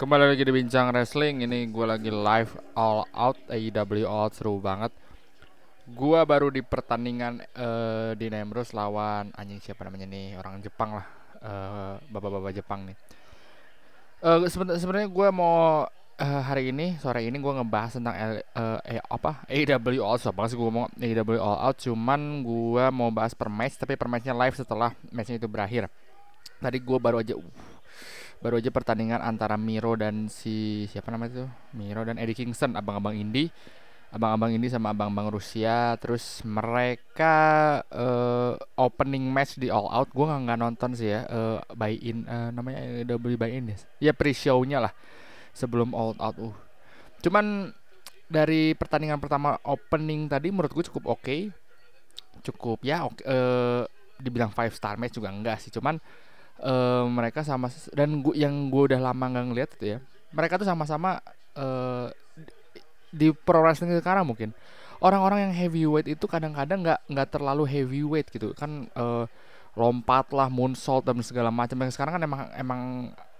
Kembali lagi di Bincang Wrestling Ini gue lagi live All Out AEW All Out seru banget. Gue baru di pertandingan uh, Di Nemrus lawan Anjing siapa namanya nih Orang Jepang lah uh, Bapak-bapak Jepang nih. Uh, Sebenarnya gue mau uh, Hari ini Sore ini gue ngebahas tentang uh, eh, apa? AEW All Out Banget sih gue ngomong AEW All Out? Cuman gue mau bahas per match Tapi per matchnya live setelah matchnya itu berakhir. Tadi gue baru aja uh, baru aja pertandingan antara Miro dan si siapa namanya itu Miro dan Eddie Kingston abang-abang Indi. Abang-abang Indi sama abang-abang Rusia. Terus mereka uh, opening match di All Out. Gue nggak nonton sih ya uh, buy in uh, namanya double buy in ya? Ya pre show-nya lah sebelum All Out. Uh. Cuman dari pertandingan pertama opening tadi menurut gue cukup oke. Okay. cukup ya okay, uh, dibilang five star match juga enggak sih. Cuman uh, mereka sama dan gua yang gue udah lama nggak ngeliat itu ya mereka tuh sama-sama uh, di pro wrestling sekarang mungkin. Orang-orang yang heavyweight itu kadang-kadang nggak -kadang nggak terlalu heavyweight gitu kan uh, lompat lah moonsault dan segala macam. Yang sekarang kan emang emang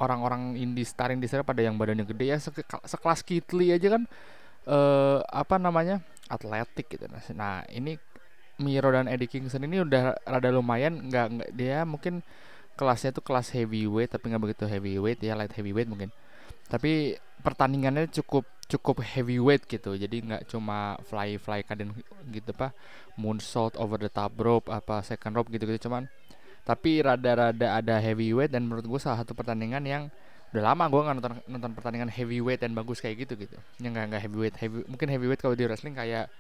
orang-orang indie star indie star pada yang badannya gede ya se sekelas Kitli aja kan uh, apa namanya atletik gitu. Nah ini Miro dan Eddie Kingston ini udah rada lumayan nggak dia mungkin kelasnya tuh kelas heavyweight tapi nggak begitu heavyweight ya light heavyweight mungkin. Tapi pertandingannya cukup cukup heavyweight gitu. Jadi nggak cuma fly fly kadang gitu apa moonsault over the top rope apa second rope gitu gitu cuman tapi rada-rada ada heavyweight dan menurut gue salah satu pertandingan yang udah lama gue nggak nonton nonton pertandingan heavyweight dan bagus kayak gitu gitu. Yang nggak nggak heavyweight heavy mungkin heavyweight kalau di wrestling kayak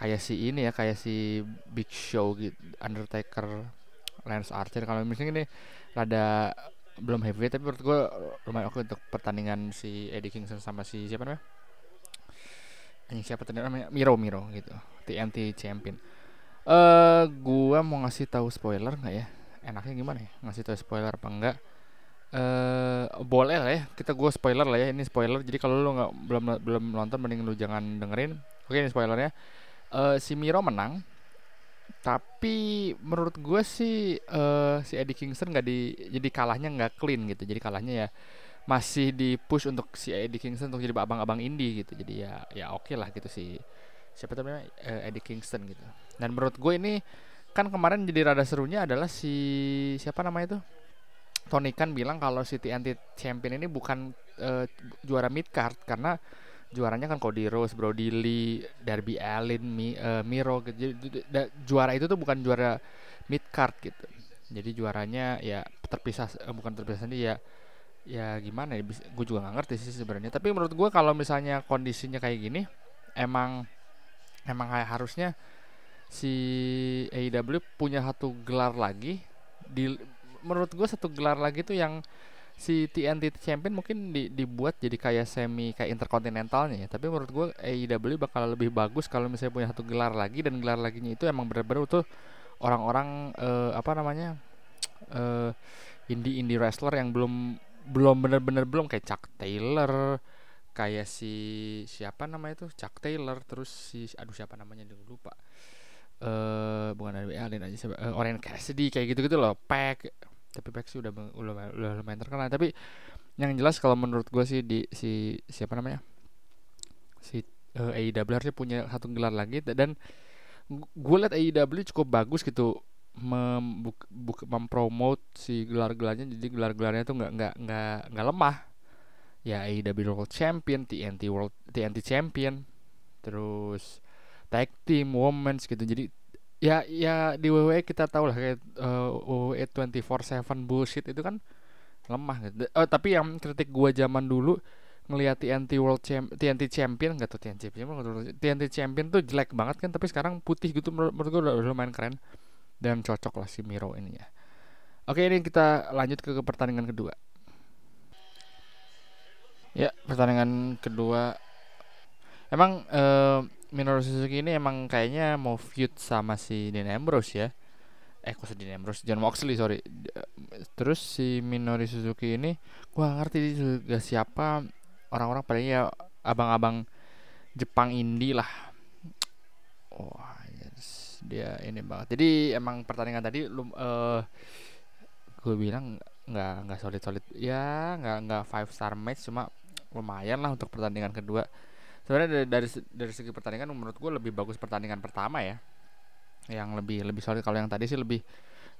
kayak si ini ya kayak si Big Show gitu Undertaker Lance Archer. Kalau misalnya ini rada belum heavyweight tapi menurut gue lumayan oke untuk pertandingan si Eddie Kingston sama si siapa namanya? Ini siapa tadi namanya? Miro Miro gitu. TNT champion. Eh uh, gua mau ngasih tahu spoiler nggak ya? Enaknya gimana ya? Ngasih tahu spoiler apa enggak eh uh, boleh lah ya. Kita gua spoiler lah ya. Ini spoiler. Jadi kalau lu nggak belum belum nonton mending lu jangan dengerin. Oke ini spoilernya. Uh, si Miro menang tapi menurut gue sih uh, si Eddie Kingston nggak di jadi kalahnya nggak clean gitu. Jadi kalahnya ya masih di push untuk si Eddie Kingston untuk jadi abang-abang indie gitu. Jadi ya ya oke okay lah gitu si siapa namanya uh, Eddie Kingston gitu. Dan menurut gue ini kan kemarin jadi rada serunya adalah si siapa namanya itu Tony Khan bilang kalau si TNT Champion ini bukan uh, juara mid card. Karena juaranya kan Cody Rhodes, Brody Lee, Darby Allin, Mi, uh, Miro gitu. Jadi, juara itu tuh bukan juara mid card gitu. Jadi juaranya ya terpisah uh, bukan terpisah sendiri ya ya gimana ya gue juga nggak ngerti sih sebenarnya tapi menurut gue kalau misalnya kondisinya kayak gini emang emang kayak harusnya si AEW punya satu gelar lagi di menurut gue satu gelar lagi tuh yang si TNT Champion mungkin di, dibuat jadi kayak semi kayak interkontinentalnya ya. Tapi menurut gue AEW bakal lebih bagus kalau misalnya punya satu gelar lagi dan gelar laginya itu emang bener-bener tuh orang-orang uh, apa namanya uh, indie indie wrestler yang belum belum bener-bener belum kayak Chuck Taylor kayak si siapa namanya tuh? Chuck Taylor terus si aduh siapa namanya dulu lupa. Eh uh, bukan dari Allen aja siapa uh, Orange Cassidy kayak gitu-gitu loh. Pack tapi Pepsi udah udah, udah lumayan terkenal. Tapi yang jelas kalau menurut gue sih di si siapa namanya? Si uh, AEW harusnya punya satu gelar lagi dan gue liat AEW cukup bagus gitu mem mempromote si gelar-gelarnya. Jadi gelar-gelarnya tuh nggak nggak nggak nggak lemah. Ya AEW World Champion TNT World TNT Champion terus tag team women's gitu. Jadi ya ya di WWE kita tahu lah kayak uh, WWE 24/7 bullshit itu kan lemah gitu. Oh, tapi yang kritik gua zaman dulu ngelihat TNT World Champ TNT Champion enggak tuh TNT Champion TNT Champion tuh jelek banget kan tapi sekarang putih gitu menurut, menurut gua udah, udah lumayan keren dan cocok lah si Miro ini ya. Oke, ini kita lanjut ke, pertandingan kedua. Ya, pertandingan kedua emang uh, Minoru Suzuki ini emang kayaknya mau feud sama si Dean Ambrose ya. Eh kok Dean Ambrose, John Moxley sorry. Terus si Minoru Suzuki ini gua ngerti juga siapa orang-orang paling ya abang-abang Jepang indie lah. Wah, oh, yes, dia ini banget. Jadi emang pertandingan tadi lu uh, gue bilang nggak nggak solid solid ya nggak nggak five star match cuma lumayan lah untuk pertandingan kedua sebenarnya dari, dari dari segi pertandingan menurut gue lebih bagus pertandingan pertama ya. Yang lebih lebih solid. Kalau yang tadi sih lebih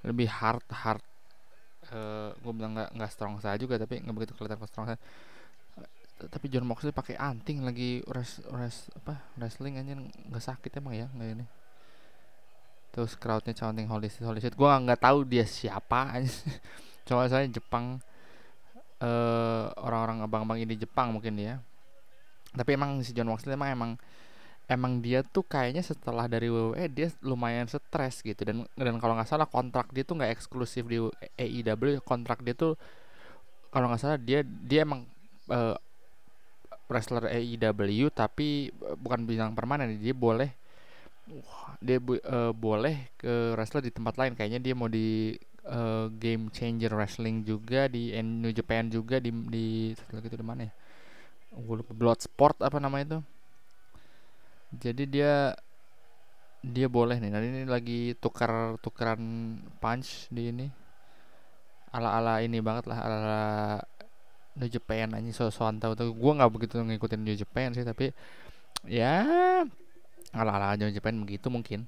lebih hard hard uh, gue bilang nggak nggak strong saya juga tapi nggak begitu kelihatan strong saya. Tapi John Moxley pakai anting lagi res, res apa wrestling aja nggak sakit emang ya nggak ini. Terus crowdnya chanting holy shit holy shit. Gue nggak tahu dia siapa cuma saya Jepang uh, orang-orang abang-abang ini Jepang mungkin ya tapi emang si John Moxley emang emang emang dia tuh kayaknya setelah dari WWE dia lumayan stres gitu. Dan dan kalau nggak salah kontrak dia tuh nggak eksklusif di AEW kontrak dia tuh kalau nggak salah dia dia emang uh, wrestler AEW tapi bukan bintang permanen dia boleh dia uh, boleh ke wrestler di tempat lain. Kayaknya dia mau di uh, game changer wrestling juga di New Japan juga di di lagi itu di mana ya gue lupa Bloodsport apa namanya itu? Jadi dia dia boleh nih. Nanti ini lagi tukar tukaran punch di ini. Ala ala ini banget lah ala, -ala New Japan aja so soan tahu tuh. Gue nggak begitu ngikutin New Japan sih tapi ya ala ala New Japan begitu mungkin.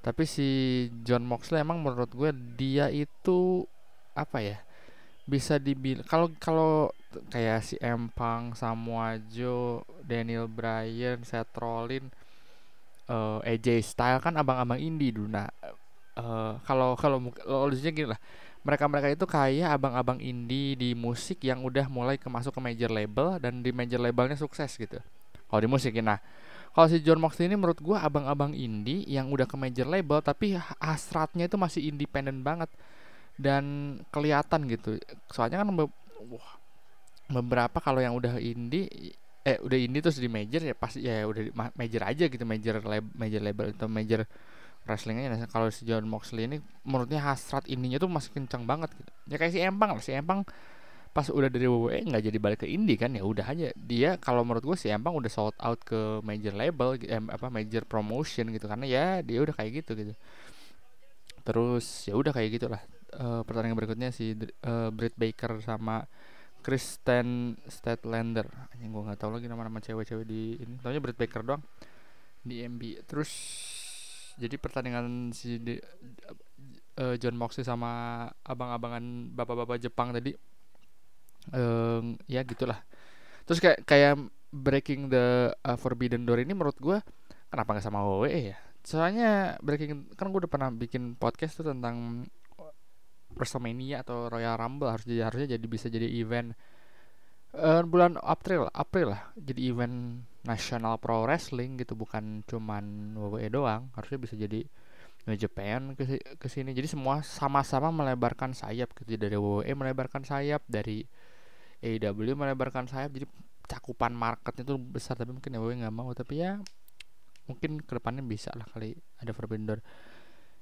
Tapi si John Moxley emang menurut gue dia itu apa ya bisa dibilang kalau kalau kayak si Empang, Samoa Joe, Daniel Bryan, Seth Rollins, uh, AJ Style kan abang-abang indie dulu. Nah, uh, kalau kalau lucunya gini lah mereka-mereka itu kayak abang-abang indie di musik yang udah mulai ke masuk ke major label dan di major labelnya sukses gitu. Kalau di musik. Nah, kalau si John Moxley ini menurut gua abang-abang indie yang udah ke major label tapi hasratnya itu masih independen banget dan kelihatan gitu. Soalnya kan wah, beberapa kalau yang udah indie eh udah indie terus di major ya pasti ya udah major aja gitu major lab, major label atau major wrestlingnya. Nah, kalau si John Moxley ini menurutnya hasrat ininya tuh masih kencang banget gitu. Ya kayak si Empang lah si Empang pas udah dari WWE nggak jadi balik ke indie kan ya udah aja. Dia kalau menurut gue si Empang udah sold out ke major label eh, apa major promotion gitu karena ya dia udah kayak gitu gitu. Terus ya udah kayak gitulah uh, pertandingan berikutnya si uh, Britt Baker sama Kristen Statlander yang gue nggak tahu lagi nama-nama cewek-cewek di ini. Tahunya Britt Baker doang di MB terus jadi pertandingan si di, uh, John Moxley sama abang-abangan bapak-bapak Jepang tadi uh, ya gitulah. Terus kayak kayak breaking the uh, forbidden door ini menurut gue kenapa nggak sama WWE ya? Soalnya breaking kan gue udah pernah bikin podcast tuh tentang WrestleMania atau Royal Rumble harus jadi harusnya jadi bisa jadi event uh, bulan April April lah jadi event nasional pro wrestling gitu bukan cuman WWE doang harusnya bisa jadi New Japan ke sini. Jadi semua sama-sama melebarkan sayap gitu dari WWE melebarkan sayap dari AEW melebarkan sayap jadi cakupan marketnya tuh besar tapi mungkin WWE nggak mau tapi ya mungkin ke depannya bisa lah kali ada Forbidden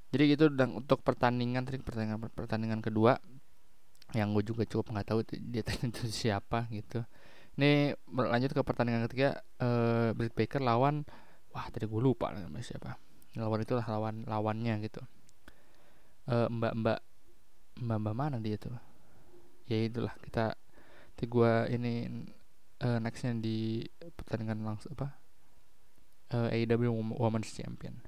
jadi gitu dan untuk pertandingan tadi pertandingan pertandingan kedua yang gue juga cukup nggak tahu dia itu siapa gitu. Ini lanjut ke pertandingan ketiga uh, Britt Baker lawan wah tadi gue lupa namanya siapa. Lawan itulah lawan lawannya gitu. Uh, mbak mbak mbak mbak mana dia tuh? Ya itulah kita nanti gue ini uh, nextnya di pertandingan langsung apa? Uh, AEW Women's Champion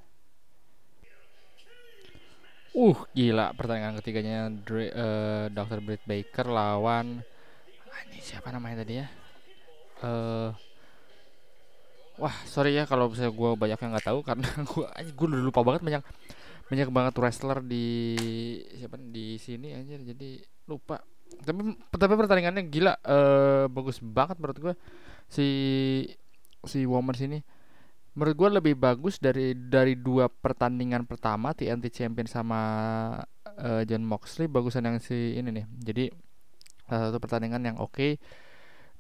Uh, gila pertandingan ketiganya Dre, uh, Dr. Britt Baker lawan ini siapa namanya tadi ya? uh, wah sorry ya kalau misalnya gue banyak yang nggak tahu karena gue gue udah lupa banget banyak banyak banget wrestler di siapa di sini aja jadi lupa tapi tapi pertandingannya gila uh, bagus banget menurut gue si si woman sini menurut gue lebih bagus dari dari dua pertandingan pertama TNT Champion sama uh, John Moxley bagusan yang si ini nih. Jadi salah satu pertandingan yang oke. Okay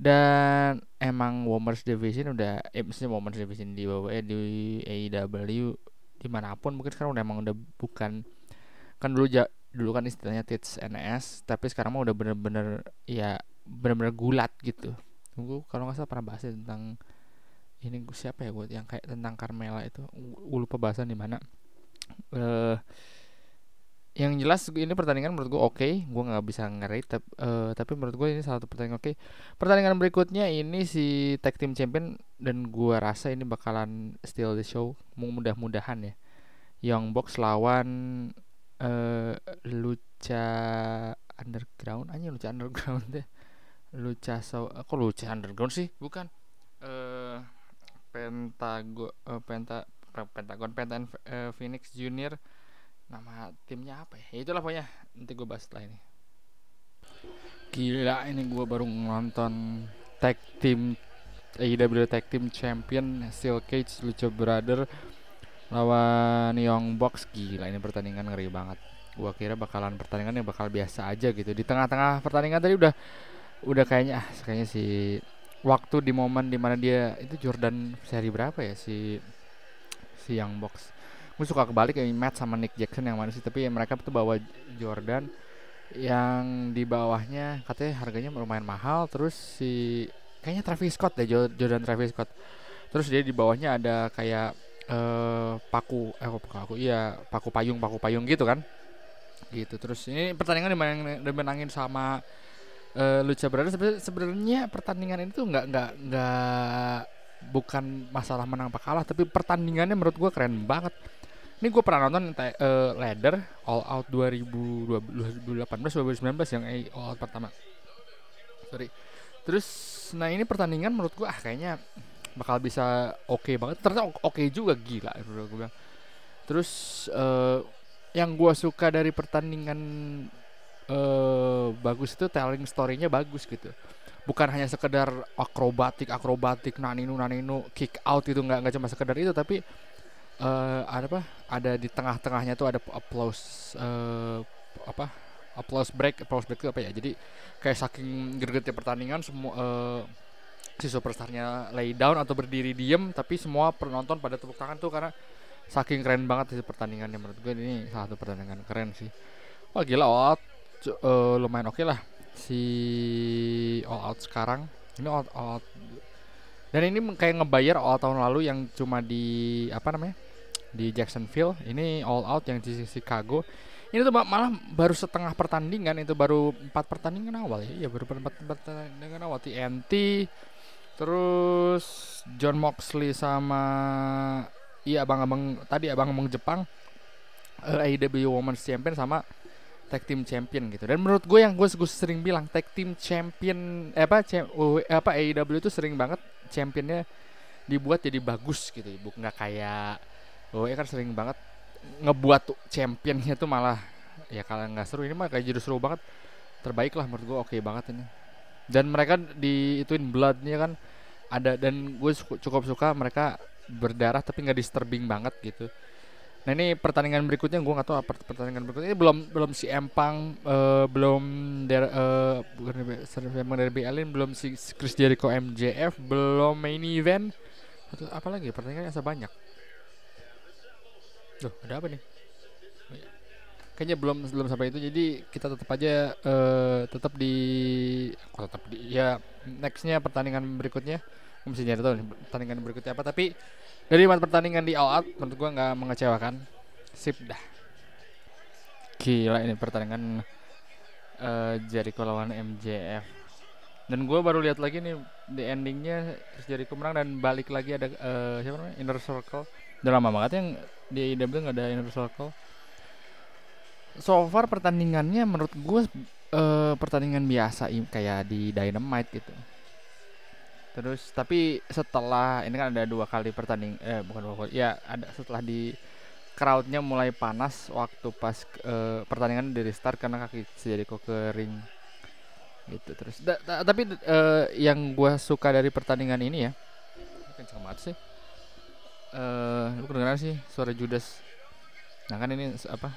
dan emang Women's Division udah eh maksudnya Women's Division di WWE di AEW di mana pun mungkin sekarang udah emang udah bukan kan dulu ja, dulu kan istilahnya tits NS tapi sekarang mah udah bener-bener ya bener-bener gulat gitu. Tunggu kalau nggak salah pernah bahas ya tentang ini siapa ya gue yang kayak tentang Carmela itu? Gue lupa bahasan di mana. Uh, yang jelas ini pertandingan menurut gue oke okay. gue nggak bisa ngeri tapi, uh, tapi menurut gue ini salah satu pertandingan oke. Okay. pertandingan berikutnya ini si tag team champion dan gue rasa ini bakalan still the show mudah-mudahan ya. Young Box lawan uh, Lucha Underground aja Lucha Underground deh. Lucha so aku Lucha Underground sih? Bukan Pentagon uh, Penta Pentagon Pentagon uh, Phoenix Junior. Nama timnya apa ya? ya itulah pokoknya. Nanti gue bahas setelah ini. Gila ini gue baru nonton tag team AEW tag team champion Steel Cage Lucha Brother lawan Young Box. Gila ini pertandingan ngeri banget. Gue kira bakalan pertandingan yang bakal biasa aja gitu. Di tengah-tengah pertandingan tadi udah udah kayaknya ah kayaknya si waktu di momen di mana dia itu Jordan seri berapa ya si si Young Box gue suka kebalik kayak Matt sama Nick Jackson yang mana sih tapi ya mereka tuh bawa Jordan yang di bawahnya katanya harganya lumayan mahal terus si kayaknya Travis Scott deh Jordan Travis Scott. Terus dia di bawahnya ada kayak uh, paku eh paku iya paku payung paku payung gitu kan. Gitu terus ini pertandingan dimenangin, dimenangin sama uh, Lucha Brothers sebenarnya pertandingan itu nggak nggak nggak bukan masalah menang apa kalah tapi pertandingannya menurut gue keren banget. Ini gue pernah nonton uh, Ladder All Out 2018 2019 yang All Out pertama. Sorry. Terus nah ini pertandingan menurut gue ah kayaknya bakal bisa oke okay banget. Ternyata oke okay juga gila gue bilang terus uh, yang gue suka dari pertandingan uh, bagus itu telling storynya bagus gitu. Bukan hanya sekedar akrobatik akrobatik naninu naninu kick out itu nggak nggak cuma sekedar itu tapi uh, ada apa? Ada di tengah-tengahnya tuh ada applause uh, apa? Applause break applause break itu apa ya? Jadi kayak saking gregetnya pertandingan semua uh, si superstarnya lay down atau berdiri diem tapi semua penonton pada tepuk tangan tuh karena saking keren banget sih pertandingannya menurut gue. Ini salah satu pertandingan keren sih. Wah gila out uh, lumayan oke okay lah. Si all out sekarang. Ini all, out. Dan ini kayak ngebayar all tahun lalu yang cuma di apa namanya di Jacksonville. Ini all out yang di Chicago. Ini tuh malah baru setengah pertandingan. Itu baru empat pertandingan awal ya? Iya baru empat pertandingan awal. TNT terus John Moxley sama iya abang-abang tadi abang-abang Jepang. AEW Women's Champion sama tag team champion gitu. Dan menurut gue yang gue, sering bilang tag team champion eh, apa cem, uh, apa AEW itu sering banget championnya dibuat jadi bagus gitu. Bukan nggak kayak WWE kan sering banget ngebuat championnya tuh malah ya kalau nggak seru ini mah kayak jadi seru banget. Terbaik lah menurut gue oke okay banget ini. Dan mereka di ituin bloodnya kan ada dan gue cukup suka mereka berdarah tapi nggak disturbing banget gitu nah ini pertandingan berikutnya gue nggak tahu apa pertandingan berikutnya. Ini belum belum si Empang uh, belum der uh, bukan Empang dari Alien belum si Chris Jericho MJF belum main event. Atau apa lagi pertandingannya sebanyak? Loh, ada apa nih? Oh, iya. Kayaknya belum belum sampai itu. Jadi kita tetap aja uh, tetap di kok tetap di ya nextnya pertandingan berikutnya. Gue mesti nyari tahu nih pertandingan berikutnya apa. Tapi dari empat pertandingan di all out menurut gua nggak mengecewakan. Sip dah. Gila ini pertandingan uh, Jericho lawan MJF dan gue baru lihat lagi nih di endingnya Jericho menang dan balik lagi ada uh, siapa namanya? Inner Circle. Udah lama banget yang di AEW nggak ada inner circle. So far pertandingannya menurut gue uh, pertandingan biasa kayak di Dynamite gitu terus tapi setelah ini kan ada dua kali pertanding eh bukan dua kali ya ada setelah di crowdnya mulai panas waktu pas uh, pertandingan dari start karena kaki jadi kok ke ring gitu terus. Da, da, tapi uh, yang gue suka dari pertandingan ini ya kenceng banget sih. Uh, lu kedengeran sih suara Judas? Nah kan ini apa?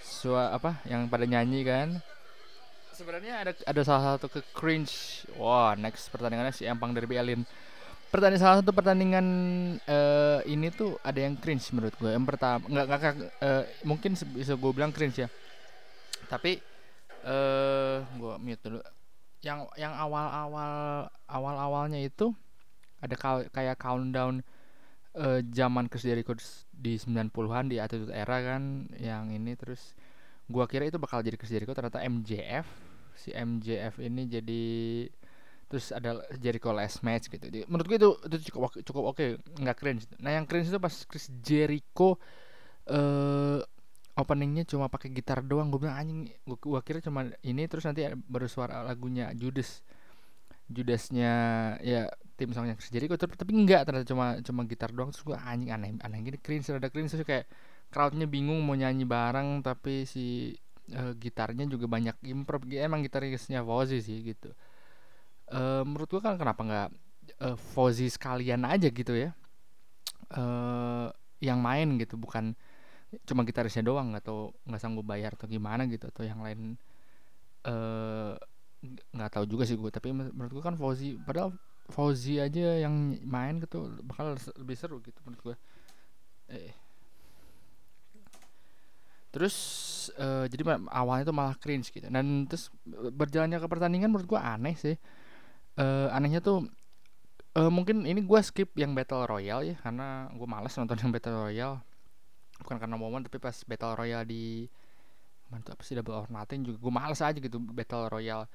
Suara apa? Yang pada nyanyi kan sebenarnya ada ada salah satu ke cringe. Wah next pertandingannya si Empang dari Alien pertandingan salah satu pertandingan uh, ini tuh ada yang cringe menurut gue yang pertama nggak nggak uh, mungkin bisa gue bilang cringe ya. Tapi uh, gue mute dulu. Yang yang awal awal awal awalnya itu ada kayak countdown uh, zaman Chris Jericho di 90-an di Attitude Era kan yang ini terus gua kira itu bakal jadi Jericho ternyata MJF si MJF ini jadi terus ada Jericho last match gitu. Jadi, menurut gue itu itu cukup cukup oke. Okay, nggak cringe. Nah yang cringe itu pas Chris Jericho uh, openingnya cuma pakai gitar doang. Gue bilang anjing gua, gua kira cuma ini terus nanti baru suara lagunya Judas. Judasnya ya tim songnya Chris Jericho. Tapi, tapi enggak ternyata cuma cuma gitar doang. Terus gue anjing aneh aneh gini. Cringe ada cringe. Terus kayak crowdnya bingung mau nyanyi bareng tapi si uh, gitarnya juga banyak improv emang gitarisnya Fozzy sih gitu. Uh, menurut gue kan kenapa nggak uh, Fozzy sekalian aja gitu ya? Uh, yang main gitu bukan cuma gitarisnya doang atau nggak sanggup bayar atau gimana gitu atau yang lain eh nggak tahu juga sih gue tapi menurut gue kan Fauzi padahal Fauzi aja yang main gitu bakal lebih seru gitu menurut gue eh terus uh, jadi awalnya tuh malah cringe gitu. Dan terus berjalannya ke pertandingan menurut gue aneh sih. Uh, anehnya tuh uh, mungkin ini gue skip yang battle royale ya karena gue males nonton yang battle royale. Bukan karena momen tapi pas battle royale di mana apa sih double or nothing juga gue males aja gitu battle royale.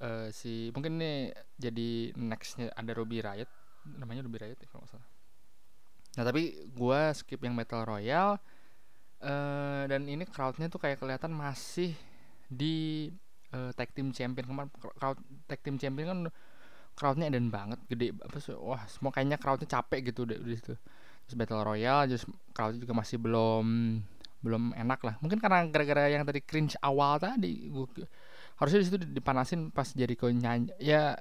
Uh, si mungkin ini jadi nextnya ada Ruby Riot namanya Ruby Riot ya kalau nggak salah. Nah tapi gue skip yang battle royale uh, dan ini crowdnya tuh kayak kelihatan masih di uh, tag team champion. Kemarin crowd tag team champion kan crowdnya edan banget gede apa sih wah semua kayaknya crowdnya capek gitu deh di situ terus battle royale terus crowdnya juga masih belum belum enak lah. Mungkin karena gara-gara yang tadi cringe awal tadi gua, harusnya di situ dipanasin pas Jericho nyanyi ya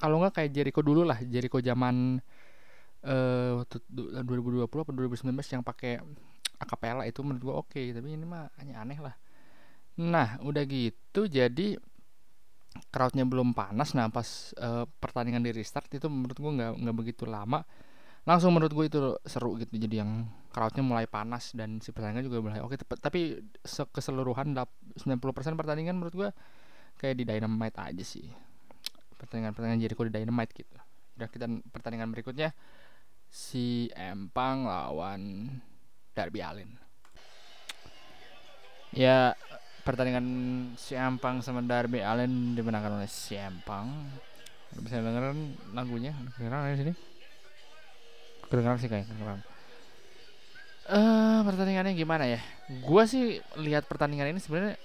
kalau nggak kayak Jericho dulu lah Jericho zaman eh uh, 2020 atau 2019 yang pakai akapela itu menurut gua oke okay. tapi ini mah hanya aneh lah. Nah udah gitu jadi crowdnya belum panas. Nah pas uh, pertandingan di restart itu menurut gue nggak nggak begitu lama. Langsung menurut gue itu seru gitu jadi yang crowdnya mulai panas dan si pertandingan juga mulai oke. Okay, tapi keseluruhan 90% pertandingan menurut gue kayak di Dynamite aja sih. Pertandingan-pertandingan Jericho di Dynamite gitu. Udah kita pertandingan berikutnya si Empang lawan Darby Allin. Ya pertandingan si Empang sama Darby Allen dimenangkan oleh si Empang bisa dengerin lagunya kedengeran di sini? Kedengeran sih kayak kedengeran. Uh, pertandingannya gimana ya? Gua sih lihat pertandingan ini sebenarnya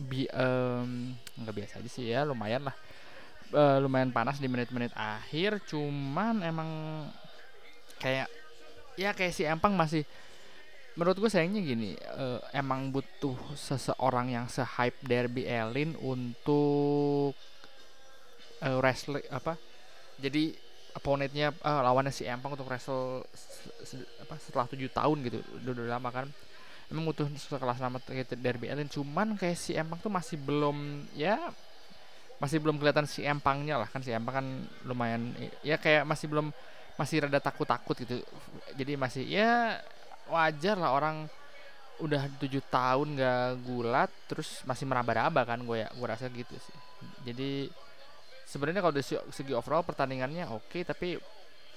bi um, nggak biasa aja sih ya lumayan lah. Uh, lumayan panas di menit-menit akhir cuman emang kayak ya kayak si Empang masih menurut gue sayangnya gini uh, emang butuh seseorang yang se-hype Derby Allin untuk uh, wrestling apa jadi opponentnya uh, lawannya si Empang untuk wrestle apa setelah tujuh tahun gitu udah, udah lama kan. Emang butuh sekelas nama kayak Derby Allin cuman kayak si Empang tuh masih belum ya masih belum kelihatan si Empangnya lah kan. Si Empang kan lumayan ya kayak masih belum masih rada takut-takut gitu. Jadi masih ya wajar lah orang udah tujuh tahun gak gulat terus masih meraba-raba kan gue ya gue rasa gitu sih. Jadi sebenarnya kalau dari segi overall pertandingannya oke okay, tapi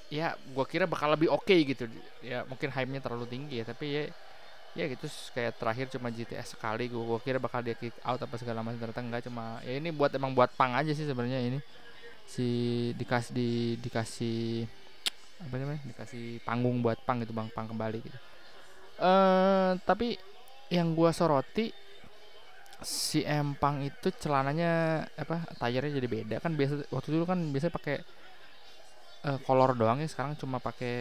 ya gue kira bakal lebih oke okay gitu. Ya mungkin hype-nya terlalu tinggi ya tapi ya ya gitu kayak terakhir cuma GTS sekali gue, gue kira bakal dia kick out apa segala macam ternyata enggak cuma ya ini buat emang buat pang aja sih sebenarnya ini. Si dikasih di dikasih apa namanya dikasih panggung buat pang gitu bang pang kembali gitu uh, tapi yang gua soroti si empang itu celananya apa tayarnya jadi beda. Kan biasa waktu dulu kan biasa pakai uh, kolor doang ya. Sekarang cuma pakai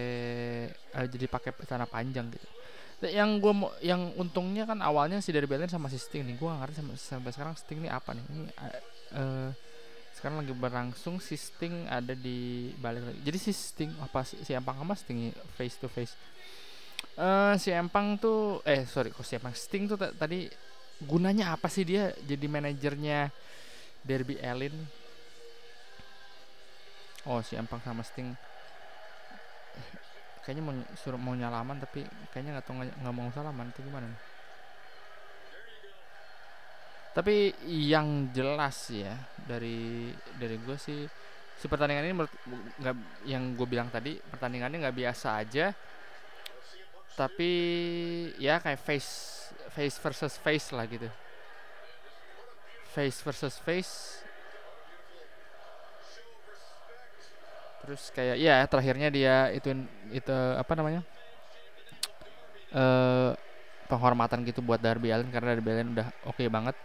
uh, jadi pakai celana panjang gitu. Yang gue mau yang untungnya kan awalnya si dari Berlin sama si Sting nih. Gue ngerti sampai, sampai sekarang Sting ini apa nih. Ini uh, sekarang lagi berlangsung si Sting ada di balik lagi. Jadi si Sting apa si Empang sama Sting face to face uh, si Empang tuh eh sorry kok si Empang? Sting tuh tadi gunanya apa sih dia jadi manajernya Derby Allin? Oh si Empang sama Sting. Kayaknya mau suruh mau nyalaman tapi kayaknya nggak tahu nggak mau salaman itu gimana tapi yang jelas ya dari dari gue sih si pertandingan ini nggak yang gue bilang tadi pertandingannya nggak biasa aja tapi ya kayak face face versus face lah gitu. Face versus face. Terus kayak ya terakhirnya dia itu itu apa namanya? Eh penghormatan gitu buat Darby Allin karena Darby Allin udah oke okay banget.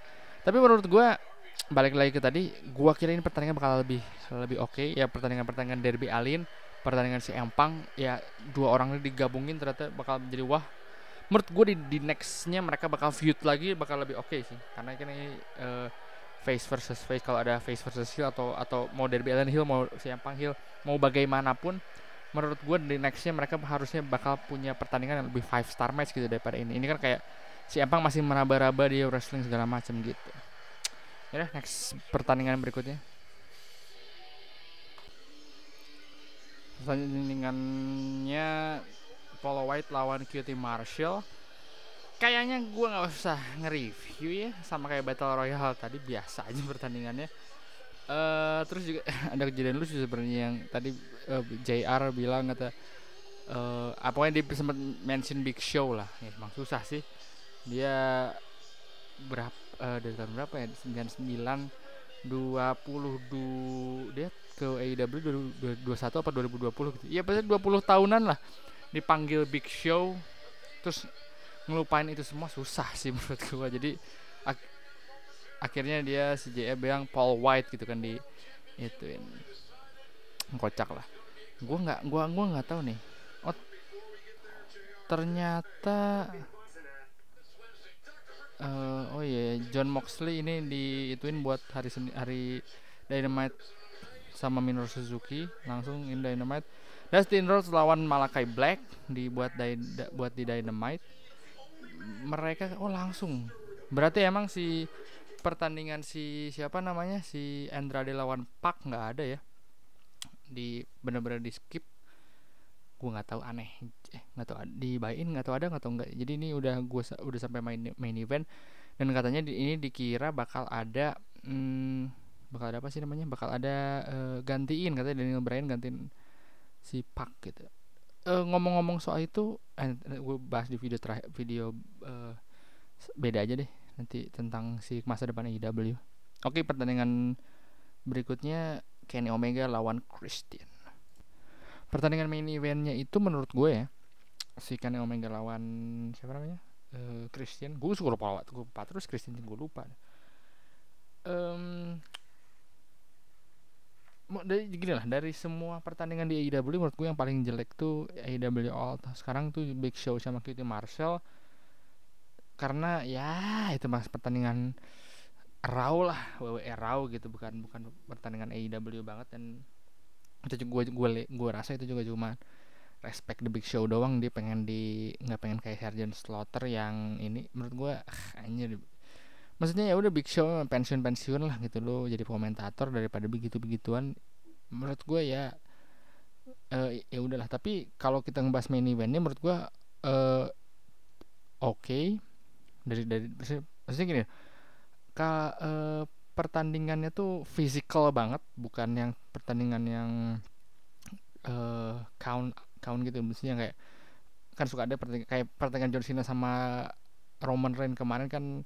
Tapi menurut gue balik lagi ke tadi gua kira ini pertandingan bakal lebih lebih oke. Okay. ya pertandingan pertandingan derby Alin pertandingan si Empang ya dua orang ini digabungin ternyata bakal menjadi wah menurut gue di, di nextnya mereka bakal feud lagi bakal lebih oke okay sih. Karena ini uh, face versus face kalau ada face versus heel atau atau mau derby Alin heel mau si Empang heel mau bagaimanapun menurut gue di nextnya mereka harusnya bakal punya pertandingan yang lebih five star match gitu daripada ini. Ini kan kayak si Empang masih meraba-raba di wrestling segala macam gitu. Ya next pertandingan berikutnya pertandingannya Paul White lawan QT Marshall. Kayaknya gue nggak usah nge-review ya sama kayak Battle Royale tadi biasa aja pertandingannya. Uh, terus juga ada kejadian lucu sebenarnya yang tadi uh, eh, JR bilang kata uh, apa yang dia sempat mention Big Show lah. Ya emang susah sih. Dia berapa uh, dari tahun berapa ya? 99 20 dia ke AEW 21 apa 2020 gitu. Ya pasti 20 tahunan lah dipanggil Big Show terus ngelupain itu semua susah sih menurut gua. Jadi ak akhirnya dia si JF bilang Paul White gitu kan di ituin kocak lah. Gua nggak gua gua nggak tahu nih. Oh ternyata uh, oh iya yeah. John Moxley ini diituin buat hari Senin hari Dynamite sama Minoru Suzuki langsung in Dynamite. Dustin Rhodes lawan Malakai Black dibuat di, buat di Dynamite. Mereka oh langsung. Berarti emang si pertandingan si siapa namanya? Si Andrade lawan Pak nggak ada ya? Di bener-bener di skip. Gue nggak tahu aneh. Eh nggak tahu dibayin nggak tahu ada nggak tahu nggak. Jadi ini udah gue udah sampai main main event. Dan katanya di, ini dikira bakal ada hmm, bakal ada apa sih namanya? Bakal ada uh, gantiin katanya Daniel Bryan gantiin si Pak gitu. Uh, ngomong-ngomong soal itu eh, gue bahas di video terakhir video uh, beda aja deh nanti tentang si masa depan AEW oke pertandingan berikutnya Kenny Omega lawan Christian. Pertandingan main eventnya itu menurut gue ya si Kenny Omega lawan siapa namanya? Uh, Christian. Gue suka lupa gue lupa terus Christian gue lupa. Um, dari gini lah dari semua pertandingan di AEW menurut gue yang paling jelek tuh AEW All sekarang tuh Big Show sama QT Marshall. Karena ya itu mas pertandingan raw lah WWE raw gitu. Bukan bukan pertandingan AEW banget. Dan itu juga gue gue rasa itu juga cuma respect the big show doang. Dia pengen di nggak pengen kayak Sergeant Slaughter yang ini. Menurut gue ah, maksudnya ya udah big show pensiun pensiun lah gitu loh jadi komentator daripada begitu begituan menurut gue ya uh, ya udahlah. Tapi kalau kita ngebahas main eventnya menurut gue uh, oke. Okay. dari dari maksudnya gini ka, uh, pertandingannya tuh physical banget bukan yang pertandingan yang uh, count count gitu. Maksudnya kayak kan suka ada pertandingan kayak pertandingan John Cena sama Roman Reigns kemarin kan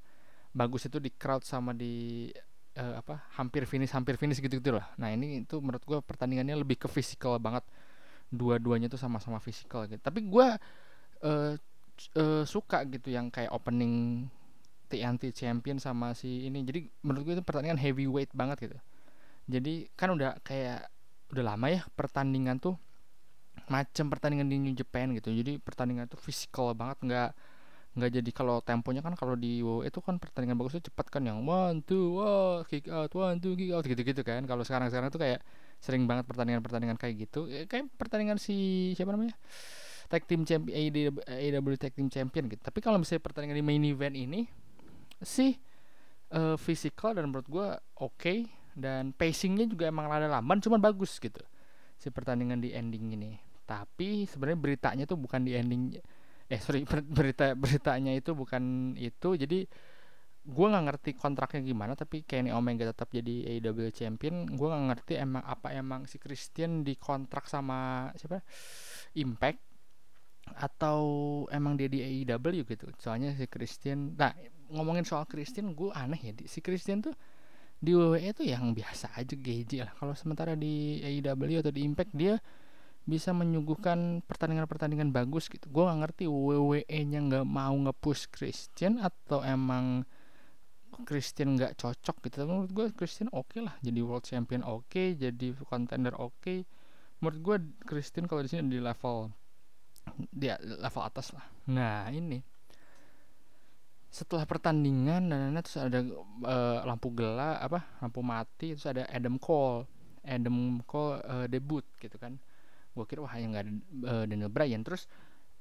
bagus itu di crowd sama di uh, apa hampir finish hampir finish gitu gitu lah. Nah ini itu menurut gue pertandingannya lebih ke physical banget. Dua-duanya tuh sama-sama physical gitu. Tapi gue uh, uh, suka gitu yang kayak opening TNT champion sama si ini. Jadi menurut gue itu pertandingan heavyweight banget gitu. Jadi kan udah kayak udah lama ya pertandingan tuh macam pertandingan di New Japan gitu. Jadi pertandingan tuh physical banget nggak nggak jadi kalau temponya kan kalau di WoW itu kan pertandingan bagus tuh cepat kan yang one two wow, kick out one two kick out gitu gitu kan. Kalau sekarang sekarang tuh kayak sering banget pertandingan pertandingan kayak gitu. Ya, kayak pertandingan si siapa namanya? Tag team champion AEW tag team champion gitu. Tapi kalau misalnya pertandingan di main event ini sih uh, physical dan menurut gue oke okay, dan pacingnya juga emang rada lamban cuman bagus gitu si pertandingan di ending ini. Tapi sebenarnya beritanya tuh bukan di ending eh sorry berita beritanya itu bukan itu. Jadi gue nggak ngerti kontraknya gimana tapi Kenny Omega tetap jadi AEW champion. Gue nggak ngerti emang apa emang si Christian dikontrak sama siapa? Impact atau emang dia di AEW gitu. Soalnya si Christian nah ngomongin soal Christian gue aneh ya. Si Christian tuh di WWE tuh yang biasa aja gaji lah. Kalau sementara di AEW atau di Impact dia bisa menyuguhkan pertandingan-pertandingan bagus gitu. Gue nggak ngerti WWE nya nggak mau nge-push Christian atau emang Christian nggak cocok gitu. Tapi menurut gue Christian oke okay lah jadi world champion oke okay, jadi contender oke. Okay. menurut gue Christian kalau di sini di level dia level atas lah. Nah ini. Setelah pertandingan dan terus ada uh, lampu gelap apa lampu mati terus ada Adam Cole. Adam Cole uh, debut gitu kan gue kira wah yang nggak ada uh, Daniel Bryan. Terus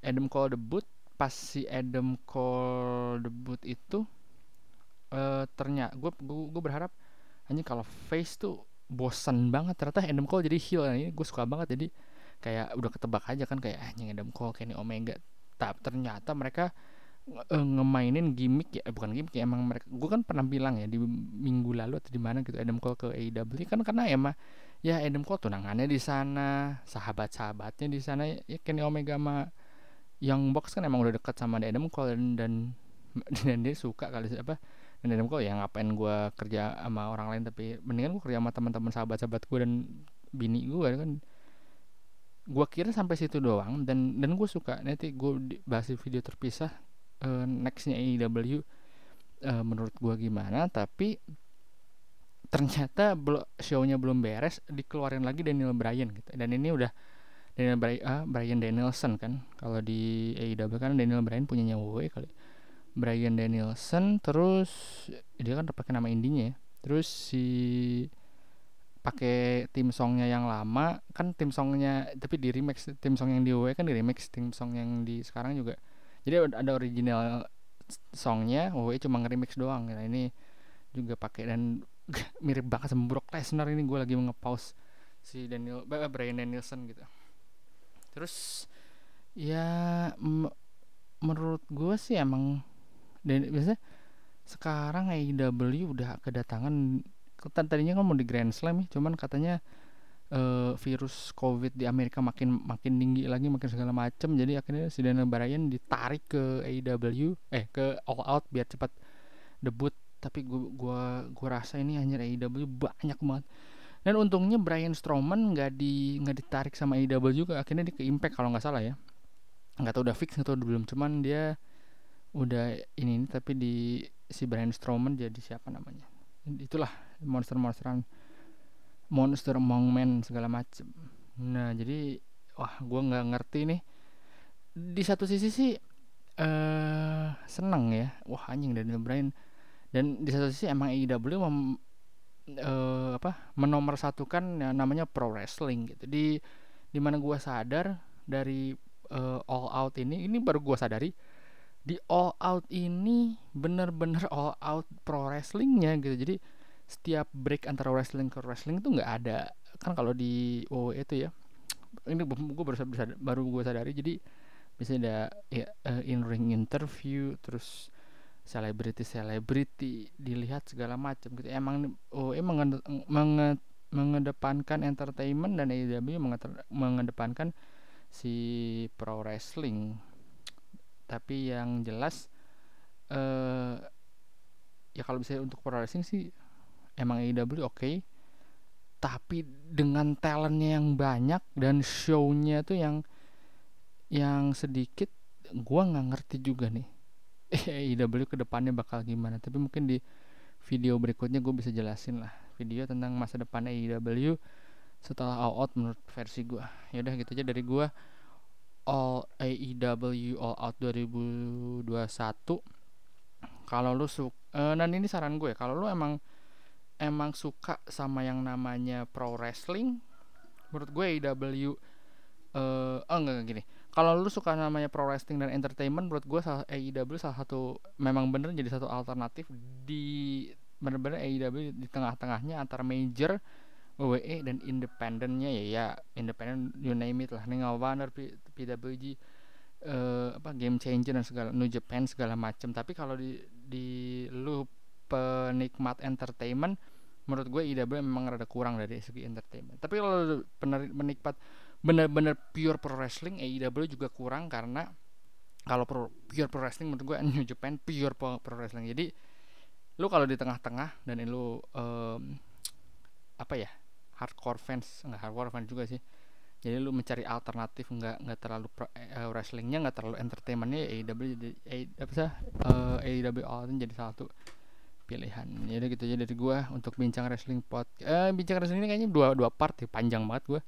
Adam Cole debut. Pas si Adam Cole debut itu uh, ternyata gue gue berharap hanya kalau face tuh bosan banget. Ternyata Adam Cole jadi heel. Nah, ini gue suka banget. Jadi kayak udah ketebak aja kan kayak ah Adam Cole Kenny Omega. Tapi ternyata mereka uh, ngemainin gimmick ya eh, bukan gimmick ya emang mereka gue kan pernah bilang ya di minggu lalu atau di mana gitu Adam Cole ke AEW kan karena emang Adam Cole tunangannya di sana sahabat-sahabatnya di sana. Ya Kenny Omega sama Young Box kan emang udah dekat sama Adam Cole dan dan, dan dia suka kali apa dan Adam Cole ya ngapain gue kerja sama orang lain tapi mendingan gue kerja sama teman-teman sahabat-sahabat gue dan bini gue kan. Gue kira sampai situ doang dan dan gue suka. Nanti gue bahas video terpisah uh, nextnya AEW uh, menurut gue gimana tapi ternyata shownya belum beres dikeluarin lagi Daniel Bryan gitu. Dan ini udah Daniel Bryan ah, Bryan Danielson kan. Kalau di AEW kan Daniel Bryan punya nyawa kali. Brian Danielson terus dia kan pakai nama indinya ya. Terus si pakai tim songnya yang lama kan tim songnya tapi di remix tim song yang di WWE kan di remix tim song yang di sekarang juga. Jadi ada original songnya WWE cuma nge-remix doang. Nah ini juga pakai dan mirip banget sama Brock Lesnar ini gue lagi nge-pause si Daniel Brian Danielson gitu. Terus ya menurut gue sih emang dan biasanya sekarang AEW udah kedatangan tadinya kan mau di Grand Slam ya cuman katanya uh, virus COVID di Amerika makin makin tinggi lagi makin segala macem. Jadi akhirnya si Daniel Bryan ditarik ke AEW eh ke All Out biar cepat debut tapi gua gua gua rasa ini hanya AEW banyak banget. Dan untungnya Brian Strowman nggak di nggak ditarik sama AEW juga akhirnya dia ke Impact kalau nggak salah ya. Nggak tahu udah fix atau belum cuman dia udah ini, ini tapi di si Brian Strowman jadi siapa namanya. Itulah monster among men segala macem. Nah jadi wah gue nggak ngerti nih. Di satu sisi sih uh, seneng ya. Wah anjing Daniel Bryan dan di satu sisi emang AEW mem, uh, apa menomorsatukan ya, namanya pro wrestling gitu. Di di mana gue sadar dari uh, all out ini ini baru gue sadari di all out ini bener-bener all out pro wrestlingnya gitu. Jadi setiap break antara wrestling ke wrestling itu nggak ada. Kan kalau di WWE itu ya ini gue baru sadar, baru gue sadari. Jadi bisa ada ya uh, in ring interview terus selebriti selebriti dilihat segala macam gitu. Emang oh emang menge, mengedepankan entertainment dan AEW mengedepankan si pro wrestling. Tapi yang jelas uh, ya kalau bisa untuk pro wrestling sih emang AEW oke. Okay, tapi dengan talentnya yang banyak dan shownya tuh yang yang sedikit gua nggak ngerti juga nih AEW ke depannya bakal gimana. Tapi mungkin di video berikutnya gue bisa jelasin lah video tentang masa depan AEW setelah all out menurut versi gue yaudah gitu aja dari gue All AEW All Out 2021 kalau lu suka uh, dan ini saran gue kalau lu emang emang suka sama yang namanya pro wrestling menurut gue AEW uh, oh enggak, enggak gini kalau lu suka namanya pro wrestling dan entertainment menurut gue AEW salah satu memang bener jadi satu alternatif di bener-bener AEW di tengah-tengahnya antara major WWE dan independennya ya ya independen you name it lah. Ring of PWG uh, eh, apa game changer dan segala New Japan segala macam tapi kalau di di lu penikmat entertainment menurut gue IW memang rada kurang dari segi entertainment. Tapi kalau benar menikmat bener-bener pure pro wrestling AEW juga kurang karena kalau pro, pure pro wrestling menurut gue New Japan pure pro, pro wrestling. Jadi lu kalau di tengah-tengah dan lu um, apa ya hardcore fans enggak hardcore fans juga sih. Jadi lu mencari alternatif nggak nggak terlalu pro, uh, wrestlingnya nggak terlalu entertainmentnya AEW jadi apa sih uh, AEW All jadi satu pilihan. Jadi gitu aja dari gua untuk bincang wrestling pot uh, bincang wrestling ini kayaknya dua dua part ya panjang banget gua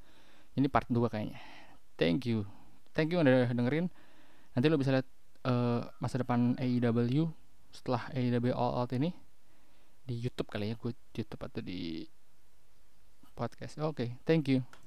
ini part dua kayaknya. Thank you. Thank you udah dengerin. Nanti lo bisa lihat uh, masa depan AEW setelah AEW All Out ini di YouTube kali ya. Gue YouTube atau di podcast. Oke okay, thank you